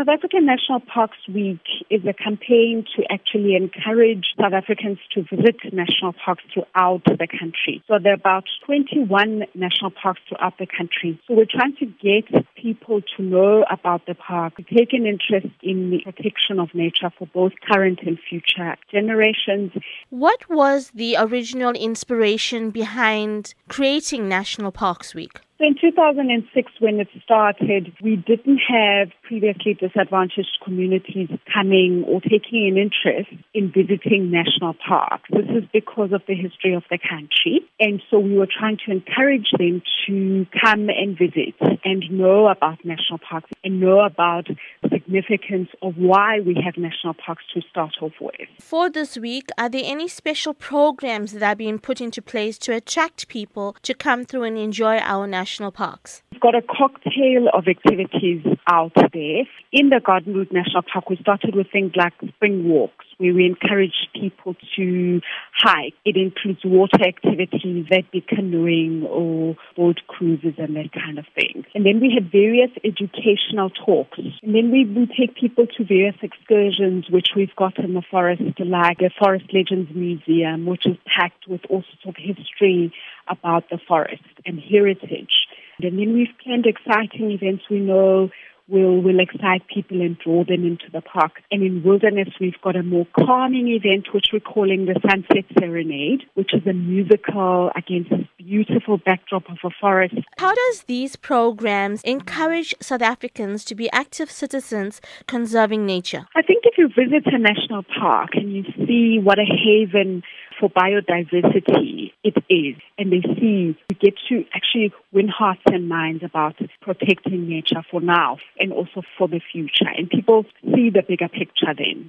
South African National Parks Week is a campaign to actually encourage South Africans to visit national parks throughout the country. So there are about 21 national parks throughout the country. So we're trying to get people to know about the park, take an interest in the protection of nature for both current and future generations. What was the original inspiration behind creating National Parks Week? So in 2006, when it started, we didn't have previously disadvantaged communities coming or taking an interest in visiting national parks. This is because of the history of the country. And so we were trying to encourage them to come and visit and know about national parks and know about significance of why we have national parks to start off with. For this week, are there any special programs that are being put into place to attract people to come through and enjoy our national parks? We've got a cocktail of activities out there. In the Garden Route National Park, we started with things like spring walks, where we encourage people to hike. It includes water activities, that be canoeing or boat cruises and that kind of thing. And then we have various educational talks. And then we, we take people to various excursions, which we've got in the forest, like a Forest Legends Museum, which is packed with all sorts of history about the forest and heritage. And then we've planned exciting events we know will, will excite people and draw them into the park. And in Wilderness, we've got a more calming event, which we're calling the Sunset Serenade, which is a musical against this beautiful backdrop of a forest. How does these programs encourage South Africans to be active citizens conserving nature? I think if you visit a national park and you see what a haven for biodiversity it is, and they see we get to actually win hearts and minds about protecting nature for now and also for the future. And people see the bigger picture then.